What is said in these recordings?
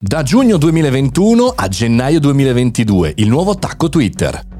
Da giugno 2021 a gennaio 2022, il nuovo attacco Twitter.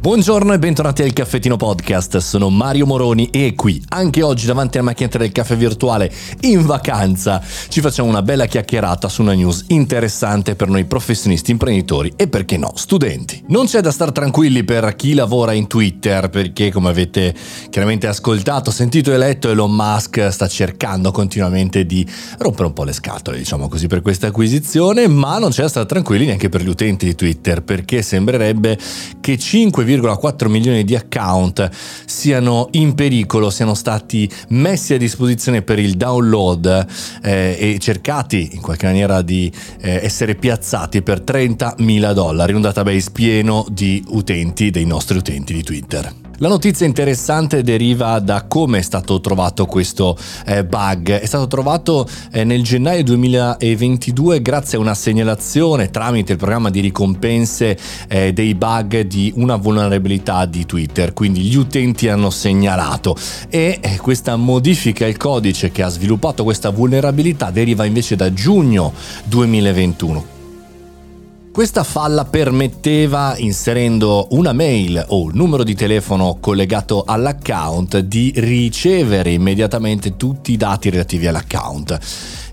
Buongiorno e bentornati al Caffettino Podcast, sono Mario Moroni e qui, anche oggi davanti alla macchinetta del caffè virtuale, in vacanza, ci facciamo una bella chiacchierata su una news interessante per noi professionisti, imprenditori e perché no, studenti. Non c'è da star tranquilli per chi lavora in Twitter, perché come avete chiaramente ascoltato, sentito e letto, Elon Musk sta cercando continuamente di rompere un po' le scatole, diciamo così, per questa acquisizione, ma non c'è da star tranquilli neanche per gli utenti di Twitter, perché sembrerebbe che 5 2,4 milioni di account siano in pericolo, siano stati messi a disposizione per il download eh, e cercati in qualche maniera di eh, essere piazzati per 30 mila dollari, un database pieno di utenti, dei nostri utenti di Twitter. La notizia interessante deriva da come è stato trovato questo eh, bug. È stato trovato eh, nel gennaio 2022 grazie a una segnalazione tramite il programma di ricompense eh, dei bug di una vulnerabilità di Twitter. Quindi gli utenti hanno segnalato e eh, questa modifica al codice che ha sviluppato questa vulnerabilità deriva invece da giugno 2021 questa falla permetteva, inserendo una mail o un numero di telefono collegato all'account, di ricevere immediatamente tutti i dati relativi all'account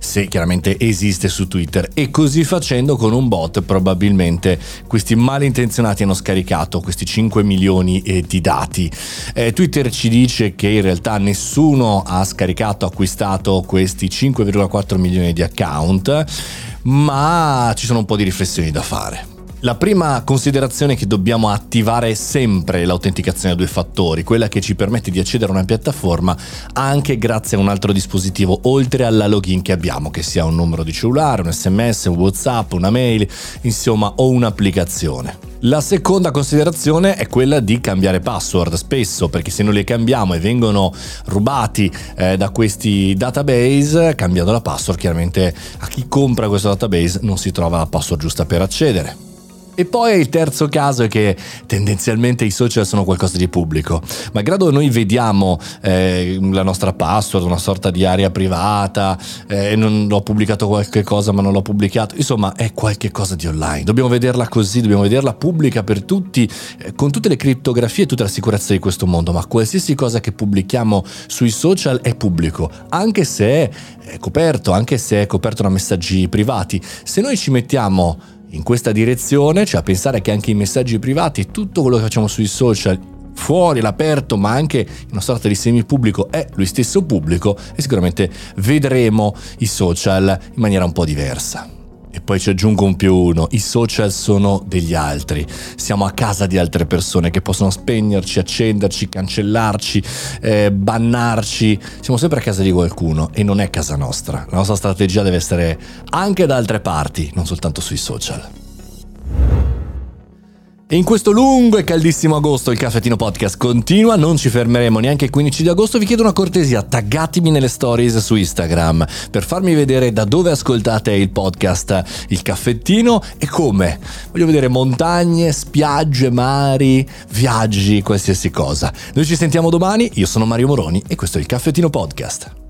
se chiaramente esiste su Twitter e così facendo con un bot probabilmente questi malintenzionati hanno scaricato questi 5 milioni eh, di dati. Eh, Twitter ci dice che in realtà nessuno ha scaricato, acquistato questi 5,4 milioni di account ma ci sono un po' di riflessioni da fare. La prima considerazione è che dobbiamo attivare sempre l'autenticazione a due fattori, quella che ci permette di accedere a una piattaforma anche grazie a un altro dispositivo, oltre alla login che abbiamo, che sia un numero di cellulare, un sms, un whatsapp, una mail, insomma, o un'applicazione. La seconda considerazione è quella di cambiare password spesso, perché se non li cambiamo e vengono rubati eh, da questi database, cambiando la password, chiaramente a chi compra questo database non si trova la password giusta per accedere. E poi il terzo caso è che tendenzialmente i social sono qualcosa di pubblico. Malgrado noi vediamo eh, la nostra password, una sorta di area privata, eh, non ho pubblicato qualche cosa ma non l'ho pubblicato, insomma è qualche cosa di online. Dobbiamo vederla così, dobbiamo vederla pubblica per tutti, eh, con tutte le criptografie e tutta la sicurezza di questo mondo, ma qualsiasi cosa che pubblichiamo sui social è pubblico, anche se è coperto, anche se è coperto da messaggi privati. Se noi ci mettiamo in questa direzione, cioè a pensare che anche i messaggi privati, tutto quello che facciamo sui social, fuori all'aperto, ma anche in una sorta di semi-pubblico, è lui stesso pubblico e sicuramente vedremo i social in maniera un po' diversa. E poi ci aggiungo un più uno, i social sono degli altri, siamo a casa di altre persone che possono spegnerci, accenderci, cancellarci, eh, bannarci, siamo sempre a casa di qualcuno e non è casa nostra. La nostra strategia deve essere anche da altre parti, non soltanto sui social. E in questo lungo e caldissimo agosto il Caffettino Podcast continua, non ci fermeremo neanche il 15 di agosto, vi chiedo una cortesia, taggatemi nelle stories su Instagram per farmi vedere da dove ascoltate il podcast Il Caffettino e come. Voglio vedere montagne, spiagge, mari, viaggi, qualsiasi cosa. Noi ci sentiamo domani, io sono Mario Moroni e questo è il Caffettino Podcast.